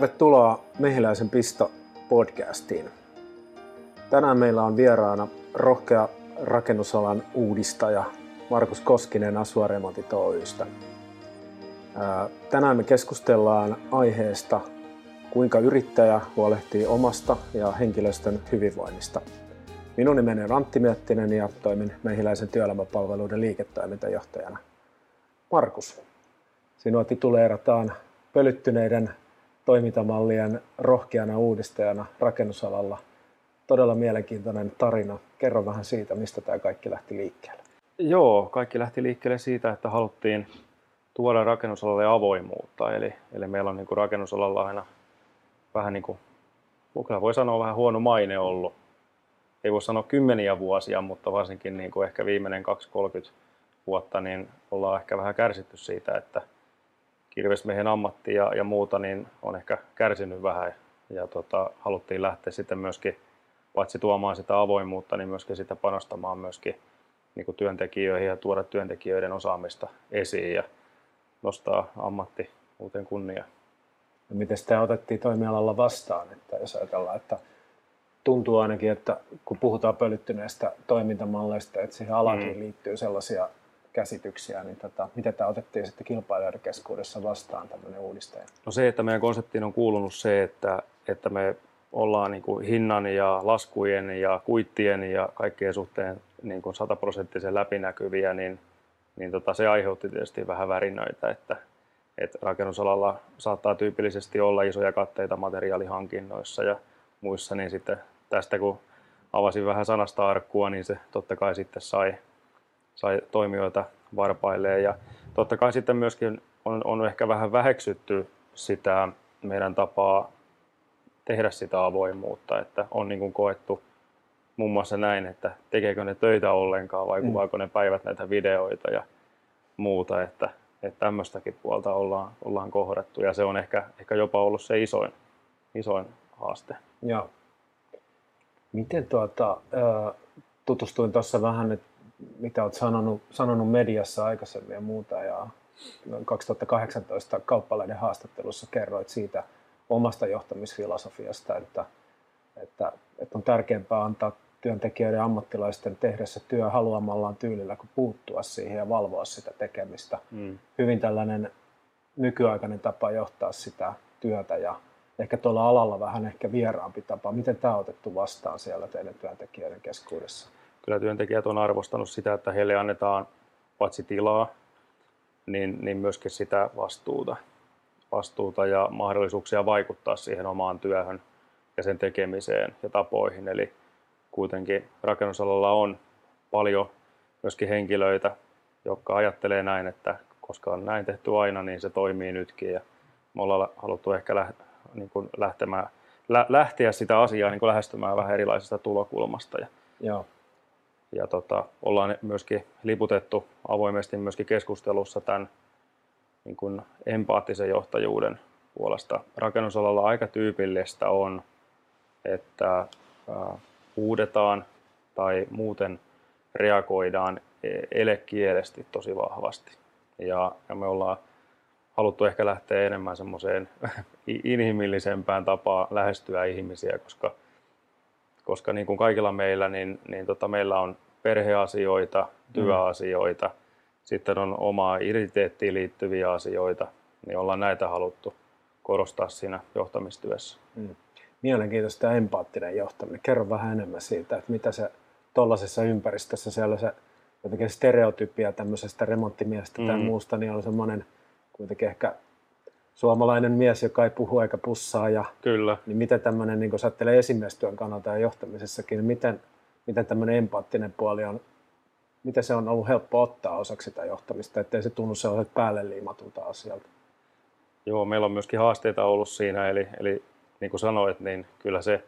Tervetuloa Mehiläisen pisto podcastiin. Tänään meillä on vieraana rohkea rakennusalan uudistaja Markus Koskinen Asuaremontit Oystä. Tänään me keskustellaan aiheesta, kuinka yrittäjä huolehtii omasta ja henkilöstön hyvinvoinnista. Minun nimeni on Antti Miettinen ja toimin Mehiläisen työelämäpalveluiden liiketoimintajohtajana. Markus, sinua tituleerataan pölyttyneiden toimintamallien rohkeana uudistajana rakennusalalla. Todella mielenkiintoinen tarina. Kerro vähän siitä, mistä tämä kaikki lähti liikkeelle. Joo, kaikki lähti liikkeelle siitä, että haluttiin tuoda rakennusalalle avoimuutta. Eli, eli meillä on niin kuin rakennusalalla aina vähän niin kuin, voi sanoa vähän huono maine ollut. Ei voi sanoa kymmeniä vuosia, mutta varsinkin niin kuin ehkä viimeinen 2-30 vuotta, niin ollaan ehkä vähän kärsitty siitä, että kirvesmiehen ammatti ja, ja muuta niin on ehkä kärsinyt vähän. Ja tota, haluttiin lähteä sitten myöskin paitsi tuomaan sitä avoimuutta, niin myöskin sitä panostamaan myöskin niin kuin työntekijöihin ja tuoda työntekijöiden osaamista esiin ja nostaa ammatti uuteen kunniaan. No miten tämä otettiin toimialalla vastaan, että jos ajatellaan, että tuntuu ainakin, että kun puhutaan pölyttyneestä toimintamalleista, että siihen alakin mm. liittyy sellaisia käsityksiä, niin tota, miten tämä otettiin sitten kilpailijoiden keskuudessa vastaan tämmöinen uudistaja? No se, että meidän konseptiin on kuulunut se, että, että me ollaan niin kuin hinnan ja laskujen ja kuittien ja kaikkien suhteen niin kuin sataprosenttisen läpinäkyviä, niin, niin tota, se aiheutti tietysti vähän värinöitä, että, että rakennusalalla saattaa tyypillisesti olla isoja katteita materiaalihankinnoissa ja muissa, niin sitten tästä kun avasin vähän sanasta arkkua, niin se totta kai sitten sai, sai toimijoita varpailleen. Ja totta kai sitten myöskin on, on ehkä vähän väheksytty sitä meidän tapaa tehdä sitä avoimuutta, että on niin kuin koettu muun muassa näin, että tekeekö ne töitä ollenkaan vai mm. kuvaako ne päivät näitä videoita ja muuta, että, että tämmöistäkin puolta ollaan, ollaan kohdattu ja se on ehkä, ehkä jopa ollut se isoin, isoin haaste. Joo. Miten tuota, tutustuin tuossa vähän, että mitä olet sanonut, sanonut mediassa aikaisemmin ja muuta ja 2018 kauppalainen haastattelussa kerroit siitä omasta johtamisfilosofiasta, että, että, että on tärkeämpää antaa työntekijöiden ja ammattilaisten tehdä se työ haluamallaan tyylillä kuin puuttua siihen ja valvoa sitä tekemistä. Mm. Hyvin tällainen nykyaikainen tapa johtaa sitä työtä ja ehkä tuolla alalla vähän ehkä vieraampi tapa. Miten tämä on otettu vastaan siellä teidän työntekijöiden keskuudessa? Kyllä työntekijät on arvostanut sitä, että heille annetaan paitsi tilaa, niin, niin myöskin sitä vastuuta, vastuuta ja mahdollisuuksia vaikuttaa siihen omaan työhön ja sen tekemiseen ja tapoihin. Eli kuitenkin rakennusalalla on paljon myöskin henkilöitä, jotka ajattelee näin, että koska on näin tehty aina, niin se toimii nytkin. Ja me ollaan haluttu ehkä lähteä, niin kuin lähtemään, lä, lähteä sitä asiaa niin kuin lähestymään vähän erilaisesta tulokulmasta. Ja, Joo. Ja tota, ollaan myöskin liputettu avoimesti myöskin keskustelussa tämän niin kuin empaattisen johtajuuden puolesta. Rakennusalalla aika tyypillistä on, että huudetaan tai muuten reagoidaan elekielesti tosi vahvasti. Ja, ja me ollaan haluttu ehkä lähteä enemmän semmoiseen inhimillisempään tapaan lähestyä ihmisiä, koska, koska niin kuin kaikilla meillä, niin, niin tota, meillä on perheasioita, työasioita, mm. sitten on omaa identiteettiin liittyviä asioita, niin ollaan näitä haluttu korostaa siinä johtamistyössä. Mm. Mielenkiintoista ja empaattinen johtaminen. Kerro vähän enemmän siitä, että mitä se tuollaisessa ympäristössä, siellä se jotenkin stereotypia tämmöisestä remonttimiestä mm. tai muusta, niin on semmoinen kuitenkin ehkä suomalainen mies, joka ei puhu eikä pussaa. Ja, Kyllä. Niin miten tämmöinen, niin kun ajattelee esimiestyön kannalta ja johtamisessakin, niin miten, miten tämmöinen empaattinen puoli on, miten se on ollut helppo ottaa osaksi sitä johtamista, ettei se tunnu sellaiset päälle liimatulta asialta? Joo, meillä on myöskin haasteita ollut siinä, eli, eli niin kuin sanoit, niin kyllä se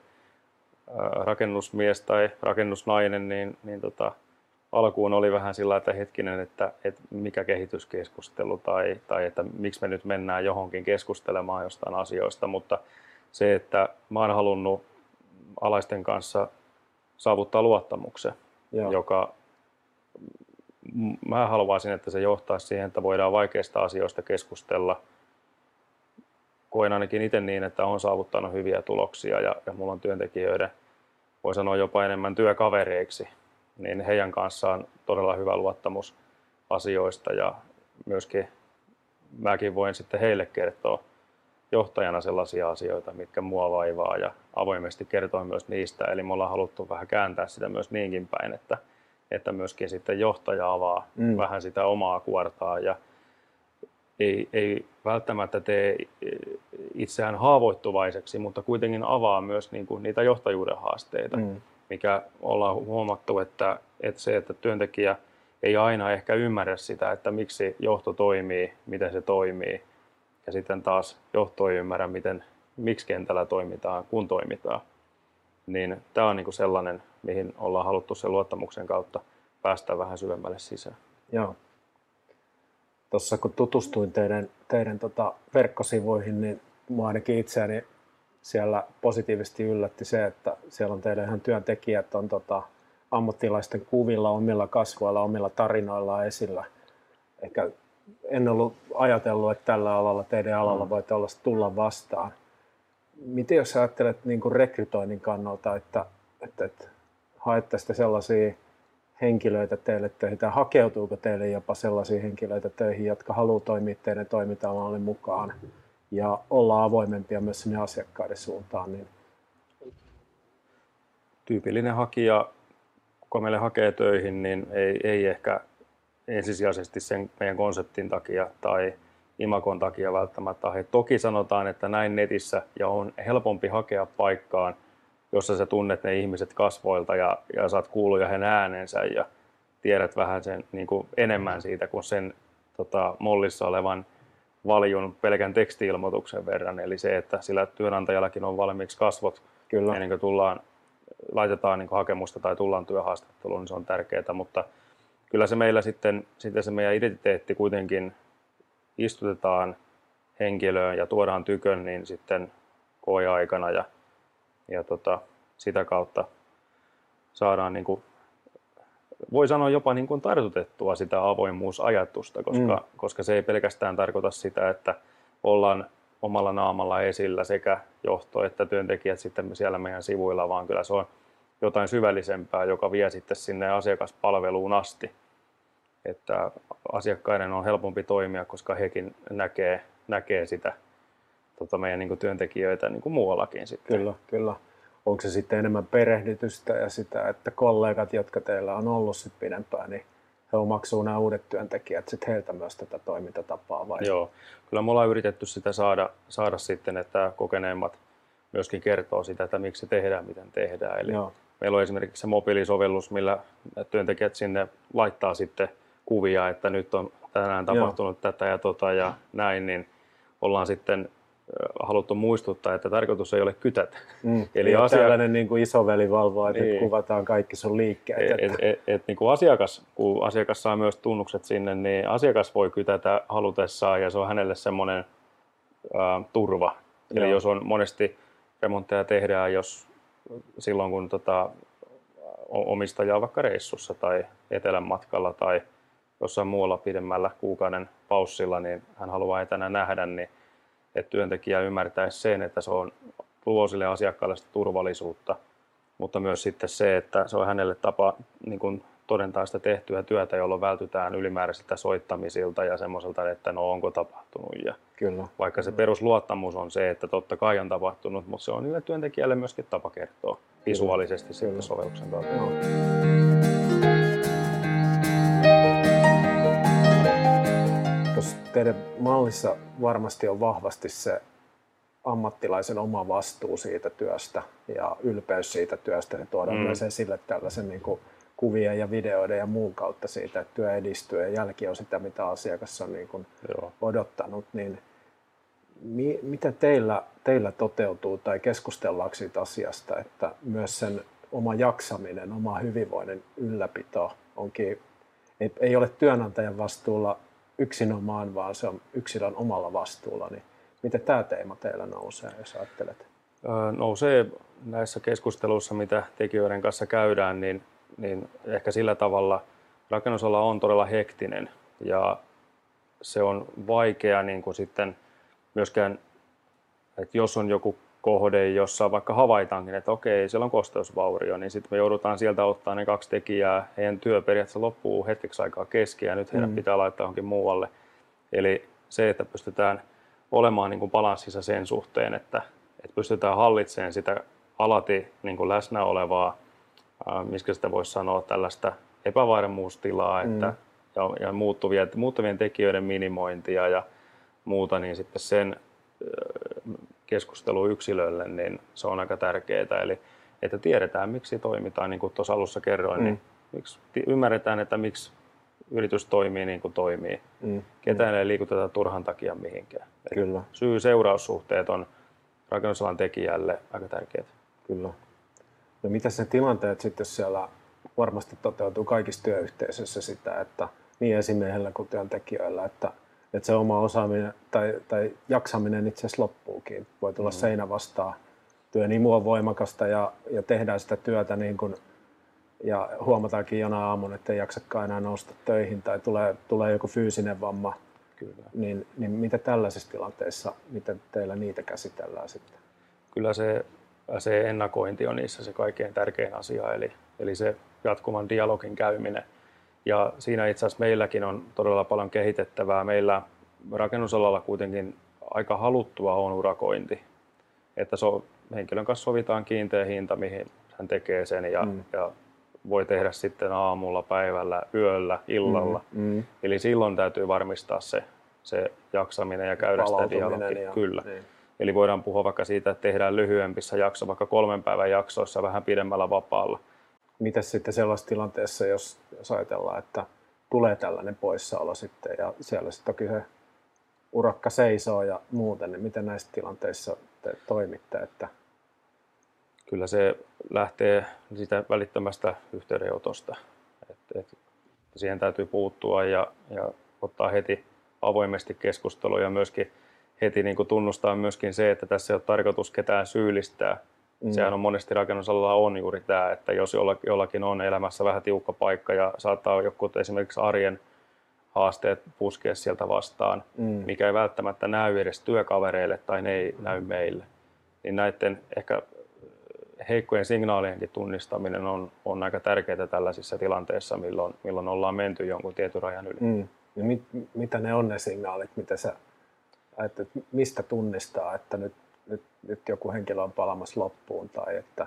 rakennusmies tai rakennusnainen, niin, niin tota, alkuun oli vähän sillä että hetkinen, että, että mikä kehityskeskustelu tai, tai että miksi me nyt mennään johonkin keskustelemaan jostain asioista, mutta se, että mä oon halunnut alaisten kanssa saavuttaa luottamuksen, Joo. joka mä haluaisin, että se johtaa siihen, että voidaan vaikeista asioista keskustella koen ainakin itse niin, että on saavuttanut hyviä tuloksia ja, ja mulla on työntekijöiden, voi sanoa jopa enemmän työkavereiksi, niin heidän kanssaan todella hyvä luottamus asioista ja myöskin mäkin voin sitten heille kertoa johtajana sellaisia asioita, mitkä mua vaivaa ja avoimesti kertoa myös niistä. Eli me ollaan haluttu vähän kääntää sitä myös niinkin päin, että, että myöskin sitten johtaja avaa mm. vähän sitä omaa kuortaa ja ei, ei välttämättä tee itseään haavoittuvaiseksi, mutta kuitenkin avaa myös niin kuin niitä johtajuuden haasteita, mm. Mikä ollaan huomattu, että, että se, että työntekijä ei aina ehkä ymmärrä sitä, että miksi johto toimii, miten se toimii, ja sitten taas johto ei ymmärrä, miten, miksi kentällä toimitaan, kun toimitaan. Niin tämä on niin kuin sellainen, mihin ollaan haluttu sen luottamuksen kautta päästä vähän syvemmälle sisään. Joo. Tuossa kun tutustuin teidän, teidän tota verkkosivuihin, niin mua ainakin itseäni siellä positiivisesti yllätti se, että siellä on teidän ihan työntekijät on tota, ammattilaisten kuvilla, omilla kasvoilla, omilla tarinoillaan esillä. Ehkä en ollut ajatellut, että tällä alalla, teidän alalla mm. voi tulla vastaan. Miten jos ajattelet niin kuin rekrytoinnin kannalta, että, että, että haette sellaisia henkilöitä teille töihin, tai hakeutuuko teille jopa sellaisia henkilöitä töihin, jotka haluaa toimia teidän toiminta mukaan ja olla avoimempia myös sinne asiakkaiden suuntaan? Niin... Tyypillinen hakija, kun meille hakee töihin, niin ei, ei ehkä ensisijaisesti sen meidän konseptin takia tai imakon takia välttämättä. He toki sanotaan, että näin netissä ja on helpompi hakea paikkaan, jossa sä tunnet ne ihmiset kasvoilta ja, ja saat kuuluja hänen äänensä ja tiedät vähän sen niin kuin enemmän siitä kuin sen tota, mollissa olevan valjun pelkän tekstiilmoituksen verran. Eli se, että sillä työnantajallakin on valmiiksi kasvot Kyllä. ennen kuin tullaan, laitetaan niin kuin hakemusta tai tullaan työhaastatteluun, niin se on tärkeää, mutta kyllä se meillä sitten, sitten se meidän identiteetti kuitenkin istutetaan henkilöön ja tuodaan tykön niin sitten koeaikana ja, ja tota, sitä kautta saadaan niin kuin, voi sanoa jopa niin kuin tartutettua sitä avoimuusajatusta, koska, mm. koska se ei pelkästään tarkoita sitä, että ollaan omalla naamalla esillä sekä johto että työntekijät sitten siellä meidän sivuilla, vaan kyllä se on jotain syvällisempää, joka vie sitten sinne asiakaspalveluun asti että asiakkaiden on helpompi toimia, koska hekin näkee, näkee sitä tota meidän niin kuin työntekijöitä niin kuin muuallakin. Sitten. Kyllä, kyllä. Onko se sitten enemmän perehdytystä ja sitä, että kollegat, jotka teillä on ollut sitten pidempään, niin he omaksuu nämä uudet työntekijät sitten heiltä myös tätä toimintatapaa vai? Joo, kyllä me ollaan yritetty sitä saada, saada sitten, että kokeneemmat myöskin kertoo sitä, että miksi tehdään, miten tehdään. Eli Joo. meillä on esimerkiksi se mobiilisovellus, millä työntekijät sinne laittaa sitten kuvia, että nyt on tänään tapahtunut Joo. tätä ja tota ja näin, niin ollaan sitten haluttu muistuttaa, että tarkoitus ei ole kytätä. Mm, Eli asia... tällainen niin kuin isoveli valvoo, että niin. kuvataan kaikki sun liikkeet. Et, että... et, et, et, niin kuin asiakas, kun asiakas saa myös tunnukset sinne, niin asiakas voi kytätä halutessaan ja se on hänelle semmoinen äh, turva. Joo. Eli jos on monesti remontteja tehdään, jos silloin kun tota, omistaja on vaikka reissussa tai etelän matkalla tai jossain muualla pidemmällä kuukauden paussilla, niin hän haluaa etänä nähdä, niin että työntekijä ymmärtäisi sen, että se on luo sille asiakkaalle sitä turvallisuutta, mutta myös sitten se, että se on hänelle tapa niin kuin todentaa sitä tehtyä työtä, jolloin vältytään ylimääräisiltä soittamisilta ja semmoiselta, että no onko tapahtunut. Ja Kyllä. Vaikka se perusluottamus on se, että totta kai on tapahtunut, mutta se on niille työntekijälle myöskin tapa kertoa visuaalisesti Kyllä. sitten sovelluksen kautta. No. Teidän mallissa varmasti on vahvasti se ammattilaisen oma vastuu siitä työstä ja ylpeys siitä työstä. Ja tuodaan mm. myös esille tällaisen niin kuin kuvien ja videoiden ja muun kautta siitä, että työ edistyy ja jälki on sitä, mitä asiakas on niin kuin odottanut, niin mi, mitä teillä, teillä toteutuu tai keskustellaanko siitä asiasta, että myös sen oma jaksaminen, oma hyvinvoinnin ylläpito onkin, ei, ei ole työnantajan vastuulla yksinomaan, vaan se on yksilön omalla vastuulla. Niin miten tämä teema teillä nousee, jos ajattelet? Nousee näissä keskusteluissa, mitä tekijöiden kanssa käydään, niin, niin ehkä sillä tavalla rakennusala on todella hektinen ja se on vaikea niin kuin sitten myöskään että jos on joku kohde, jossa vaikka havaitaankin, että okei, siellä on kosteusvaurio, niin sitten me joudutaan sieltä ottaa ne kaksi tekijää. Heidän työ periaatteessa loppuu hetkeksi aikaa kesken ja nyt heidän mm. pitää laittaa johonkin muualle. Eli se, että pystytään olemaan niin kuin balanssissa sen suhteen, että, että pystytään hallitsemaan sitä alati niin kuin läsnä olevaa, miskä sitä voisi sanoa, tällaista epävarmuustilaa että, mm. ja, ja muuttuvia, muuttuvien tekijöiden minimointia ja muuta, niin sitten sen keskustelu yksilölle, niin se on aika tärkeää. Eli että tiedetään, miksi toimitaan, niin kuin tuossa alussa kerroin, niin mm. niin miksi, ymmärretään, että miksi yritys toimii niin kuin toimii. Mm. Ketään ei liikuteta turhan takia mihinkään. Kyllä. Syy-seuraussuhteet on rakennusalan tekijälle aika tärkeät. Kyllä. No mitä se tilanteet sitten siellä varmasti toteutuu kaikissa työyhteisöissä sitä, että niin esimiehellä kuin työntekijöillä, että että se oma osaaminen tai, tai jaksaminen itse asiassa loppuukin. Voi tulla mm. seinä vastaan. Työ niin on voimakasta ja, ja tehdään sitä työtä niin kuin, ja huomataankin jona aamun, että ei jaksakaan enää nousta töihin tai tulee, tulee joku fyysinen vamma. Kyllä. Niin, niin mitä tällaisissa tilanteissa, miten teillä niitä käsitellään sitten? Kyllä se, se ennakointi on niissä se kaikkein tärkein asia, eli, eli se jatkuvan dialogin käyminen – ja siinä itse asiassa meilläkin on todella paljon kehitettävää. Meillä rakennusalalla kuitenkin aika haluttua on urakointi. Että so, henkilön kanssa sovitaan kiinteä hinta, mihin hän tekee sen ja, mm. ja voi tehdä sitten aamulla, päivällä, yöllä, illalla. Mm, mm. Eli silloin täytyy varmistaa se, se jaksaminen ja käydä sitä dialogia. Ja, Kyllä. Niin. Eli voidaan puhua vaikka siitä, että tehdään lyhyempissä jakso, vaikka kolmen päivän jaksoissa vähän pidemmällä vapaalla mitä sitten sellaisessa tilanteessa, jos, jos ajatellaan, että tulee tällainen poissaolo sitten ja siellä sitten toki se urakka seisoo ja muuten, niin miten näissä tilanteissa te toimitte? Että... Kyllä se lähtee sitä välittömästä yhteydenotosta. että et, siihen täytyy puuttua ja, ja ottaa heti avoimesti keskustelua ja myöskin heti niin kuin tunnustaa myöskin se, että tässä ei ole tarkoitus ketään syyllistää, Mm. Sehän on monesti rakennusalalla on juuri tämä, että jos jollakin on elämässä vähän tiukka paikka ja saattaa joku esimerkiksi arjen haasteet puskea sieltä vastaan, mm. mikä ei välttämättä näy edes työkavereille tai ne ei mm. näy meille. Niin näiden ehkä heikkojen signaalienkin tunnistaminen on, on aika tärkeää tällaisissa tilanteissa, milloin, milloin ollaan menty jonkun tietyn rajan yli. Mm. Ja mit, mitä ne on ne signaalit, mitä sä, että mistä tunnistaa, että nyt nyt, nyt joku henkilö on palamassa loppuun tai että,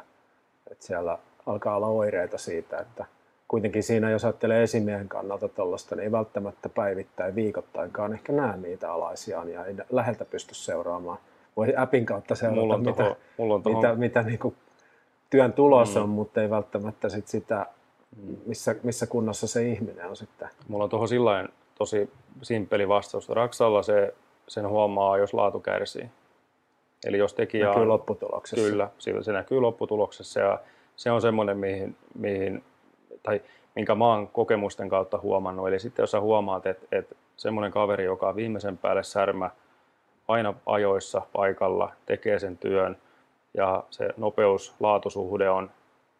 että siellä alkaa olla oireita siitä, että kuitenkin siinä, jos ajattelee esimiehen kannalta tuollaista, niin ei välttämättä päivittäin viikoittainkaan ehkä näe niitä alaisiaan ja ei läheltä pysty seuraamaan. Voi appin kautta seurata, mulla on mitä, toho, mulla on toho. mitä, mitä niin kuin työn tulos mm. on, mutta ei välttämättä sit sitä, missä, missä kunnossa se ihminen on sitten. Mulla on tuohon sillä tosi simppeli vastaus. Raksalla se, sen huomaa, jos laatu kärsii. Eli jos tekijä näkyy on, lopputuloksessa. Kyllä, se näkyy lopputuloksessa ja se on semmoinen, mihin, mihin, tai minkä mä oon kokemusten kautta huomannut. Eli sitten jos sä huomaat, että, että semmoinen kaveri, joka on viimeisen päälle särmä, aina ajoissa paikalla, tekee sen työn ja se nopeus-laatusuhde on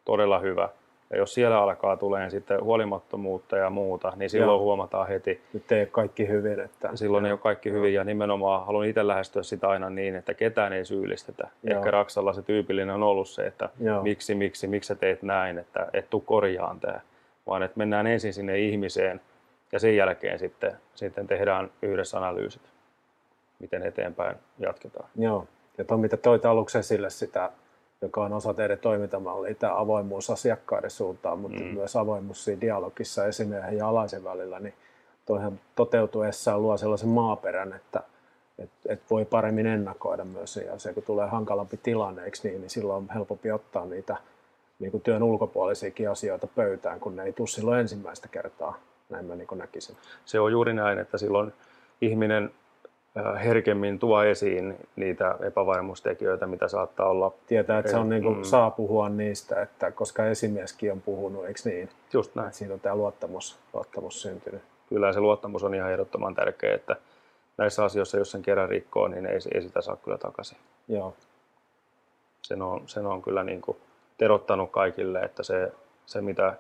todella hyvä, ja jos siellä alkaa tulee sitten huolimattomuutta ja muuta, niin silloin Joo. huomataan heti. Nyt ei ole kaikki hyvin. Että... Silloin ei ole kaikki hyvin ja nimenomaan haluan itse lähestyä sitä aina niin, että ketään ei syyllistetä. Joo. Ehkä Raksalla se tyypillinen on ollut se, että Joo. miksi, miksi, miksi sä teet näin, että et tuu korjaan tämä. Vaan että mennään ensin sinne ihmiseen ja sen jälkeen sitten, sitten tehdään yhdessä analyysit, miten eteenpäin jatketaan. Joo, ja tuo mitä toit aluksi esille sitä joka on osa teidän toimintamallia, tämä avoimuus asiakkaiden suuntaan, mutta mm. myös avoimuus siinä dialogissa esimiehen ja alaisen välillä, niin toihan toteutuessaan luo sellaisen maaperän, että et, et voi paremmin ennakoida myös ja se, kun tulee hankalampi tilanne, eikö niin, niin silloin on helpompi ottaa niitä niin kuin työn ulkopuolisiakin asioita pöytään, kun ne ei tule silloin ensimmäistä kertaa, näin mä niin näkisin. Se on juuri näin, että silloin ihminen herkemmin tuo esiin niitä epävarmuustekijöitä, mitä saattaa olla. Tietää, että se on niin kuin, mm. saa puhua niistä, että koska esimieskin on puhunut, eikö niin? Just näin. Että siinä on tämä luottamus, luottamus syntynyt. Kyllä se luottamus on ihan ehdottoman tärkeä, että näissä asioissa, jos sen kerran rikkoo, niin ei, ei sitä saa kyllä takaisin. Joo. Sen on, sen on kyllä niin kuin terottanut kaikille, että se, se mitä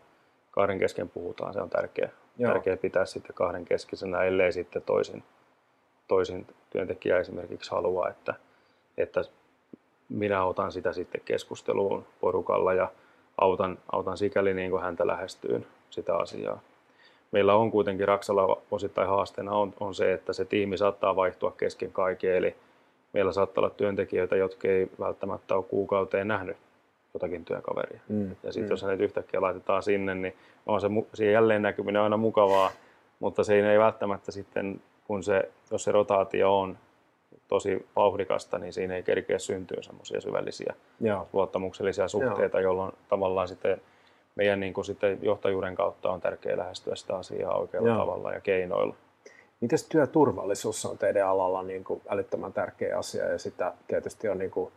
kahden kesken puhutaan, se on tärkeä. Joo. Tärkeä pitää sitten kahden keskisenä, ellei sitten toisin toisin työntekijä esimerkiksi haluaa, että, että minä otan sitä sitten keskusteluun porukalla ja autan, autan sikäli niin kuin häntä lähestyyn sitä asiaa. Meillä on kuitenkin Raksalla osittain haasteena on, on se, että se tiimi saattaa vaihtua kesken kaiken, eli meillä saattaa olla työntekijöitä, jotka ei välttämättä ole kuukauteen nähnyt jotakin työkaveria. Mm, ja sitten mm. jos hänet yhtäkkiä laitetaan sinne, niin on se, se jälleen näkyminen aina mukavaa, mutta se ei välttämättä sitten, kun se, jos se rotaatio on tosi vauhdikasta, niin siinä ei kerkeä syntyä semmoisia syvällisiä Joo. luottamuksellisia suhteita, Joo. jolloin tavallaan sitten meidän niin kuin sitten johtajuuden kautta on tärkeää lähestyä sitä asiaa oikealla Joo. tavalla ja keinoilla. Miten työturvallisuus on teidän alalla niin kuin älyttömän tärkeä asia ja sitä tietysti on niin kuin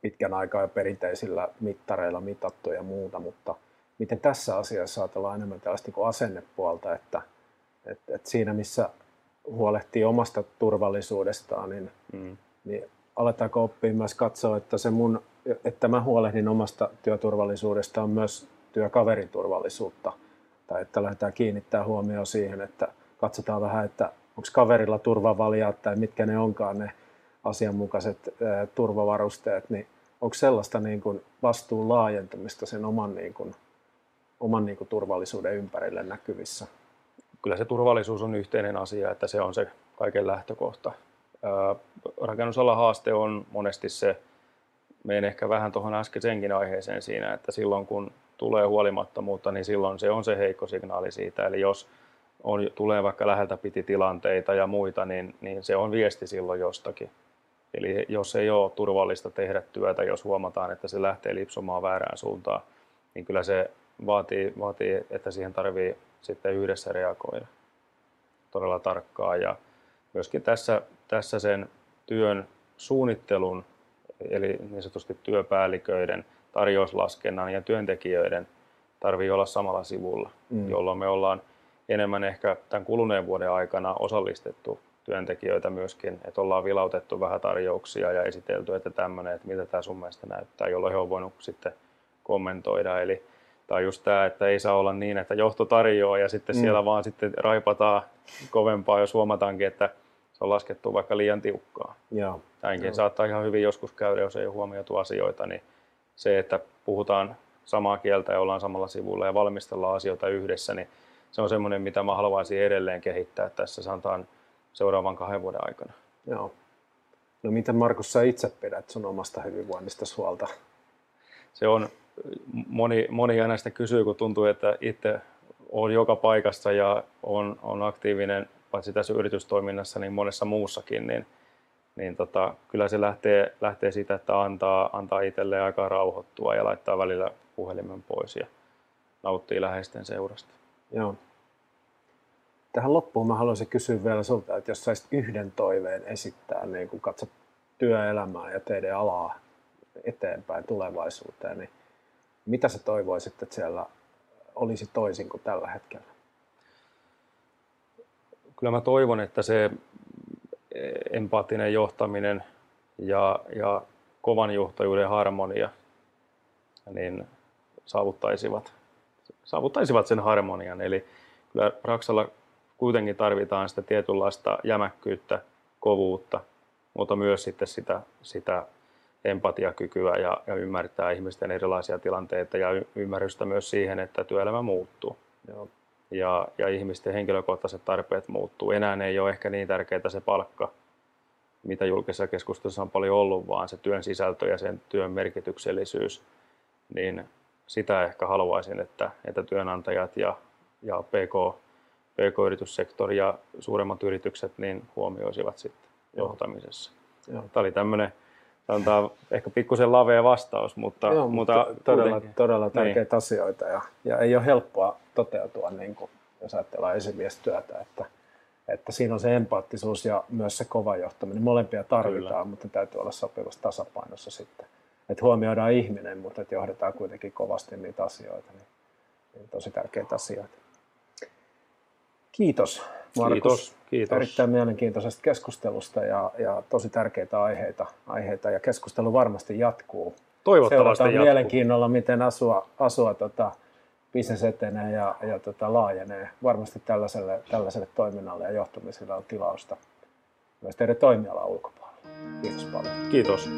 pitkän aikaa ja perinteisillä mittareilla mitattu ja muuta, mutta miten tässä asiassa ajatellaan enemmän tällaista niin kuin asennepuolta, että, että, että siinä missä huolehtii omasta turvallisuudestaan, niin, mm. niin aletaanko oppia myös katsoa, että, se mun, että mä huolehdin omasta työturvallisuudesta on myös työkaverin turvallisuutta. Tai että lähdetään kiinnittää huomioon siihen, että katsotaan vähän, että onko kaverilla turvavalijat tai mitkä ne onkaan ne asianmukaiset ää, turvavarusteet, niin onko sellaista niin kuin vastuun laajentumista sen oman, niin kuin, oman niin kuin turvallisuuden ympärille näkyvissä? Kyllä se turvallisuus on yhteinen asia, että se on se kaiken lähtökohta. Rakennusalan haaste on monesti se, menen ehkä vähän tuohon äskeisenkin aiheeseen siinä, että silloin kun tulee huolimattomuutta, niin silloin se on se heikko signaali siitä. Eli jos on, tulee vaikka läheltä piti tilanteita ja muita, niin, niin se on viesti silloin jostakin. Eli jos ei ole turvallista tehdä työtä, jos huomataan, että se lähtee lipsumaan väärään suuntaan, niin kyllä se vaatii, vaatii että siihen tarvii sitten yhdessä reagoida todella tarkkaan. Ja myöskin tässä, tässä sen työn suunnittelun, eli niin sanotusti työpäälliköiden, tarjouslaskennan ja työntekijöiden tarvii olla samalla sivulla, mm. jolloin me ollaan enemmän ehkä tämän kuluneen vuoden aikana osallistettu työntekijöitä myöskin, että ollaan vilautettu vähän tarjouksia ja esitelty, että tämmöinen, että mitä tämä sun mielestä näyttää, jolloin he on voinut sitten kommentoida. Eli tai just tämä, että ei saa olla niin, että johto tarjoaa ja sitten mm. siellä vaan sitten raipataan kovempaa, jos huomataankin, että se on laskettu vaikka liian tiukkaa. Joo. Näinkin Joo. saattaa ihan hyvin joskus käydä, jos ei ole huomioitu asioita, niin se, että puhutaan samaa kieltä ja ollaan samalla sivulla ja valmistellaan asioita yhdessä, niin se on semmoinen, mitä mä haluaisin edelleen kehittää tässä sanotaan seuraavan kahden vuoden aikana. Joo. No miten Markus sä itse pidät sun omasta hyvinvoinnista huolta? Se on moni, moni aina sitä kysyy, kun tuntuu, että itse on joka paikassa ja on, on aktiivinen paitsi tässä yritystoiminnassa, niin monessa muussakin, niin, niin tota, kyllä se lähtee, lähtee siitä, että antaa, antaa itselleen aikaa rauhoittua ja laittaa välillä puhelimen pois ja nauttii läheisten seurasta. Joo. Tähän loppuun mä haluaisin kysyä vielä sulta, että jos saisit yhden toiveen esittää, niin kun katsot työelämää ja teidän alaa eteenpäin tulevaisuuteen, niin mitä sä toivoisit, että siellä olisi toisin kuin tällä hetkellä? Kyllä mä toivon, että se empaattinen johtaminen ja, ja kovan johtajuuden harmonia niin saavuttaisivat, saavuttaisivat sen harmonian. Eli kyllä Raksalla kuitenkin tarvitaan sitä tietynlaista jämäkkyyttä, kovuutta, mutta myös sitten sitä, sitä empatiakykyä ja, ja ymmärtää ihmisten erilaisia tilanteita ja ymmärrystä myös siihen, että työelämä muuttuu. Joo. Ja, ja ihmisten henkilökohtaiset tarpeet muuttuu. Enää ei ole ehkä niin tärkeää se palkka, mitä julkisessa keskustelussa on paljon ollut, vaan se työn sisältö ja sen työn merkityksellisyys. Niin sitä ehkä haluaisin, että, että työnantajat ja, ja PK, PK-yrityssektori ja suuremmat yritykset niin huomioisivat sitten johtamisessa. Joo. Tämä oli tämmöinen antaa ehkä pikkusen lavea vastaus, mutta, Joo, mutta todella, todella niin. tärkeitä niin. asioita ja, ja ei ole helppoa toteutua, niin kuin, jos ajatellaan esimiestyötä, että, että siinä on se empaattisuus ja myös se kova johtaminen. Molempia tarvitaan, Kyllä. mutta täytyy olla sopivassa tasapainossa sitten. Että huomioidaan ihminen, mutta että johdetaan kuitenkin kovasti niitä asioita, niin, niin tosi tärkeitä asioita. Kiitos Markus. Kiitos, kiitos. Erittäin mielenkiintoisesta keskustelusta ja, ja tosi tärkeitä aiheita, aiheita ja keskustelu varmasti jatkuu. Toivottavasti Seurataan jatkuu. mielenkiinnolla, miten asua, asua tota, bisnes etenee ja, ja tota, laajenee. Varmasti tällaiselle, tällaiselle toiminnalle ja johtamiselle on tilausta myös teidän toimialan ulkopuolella. Kiitos paljon. Kiitos.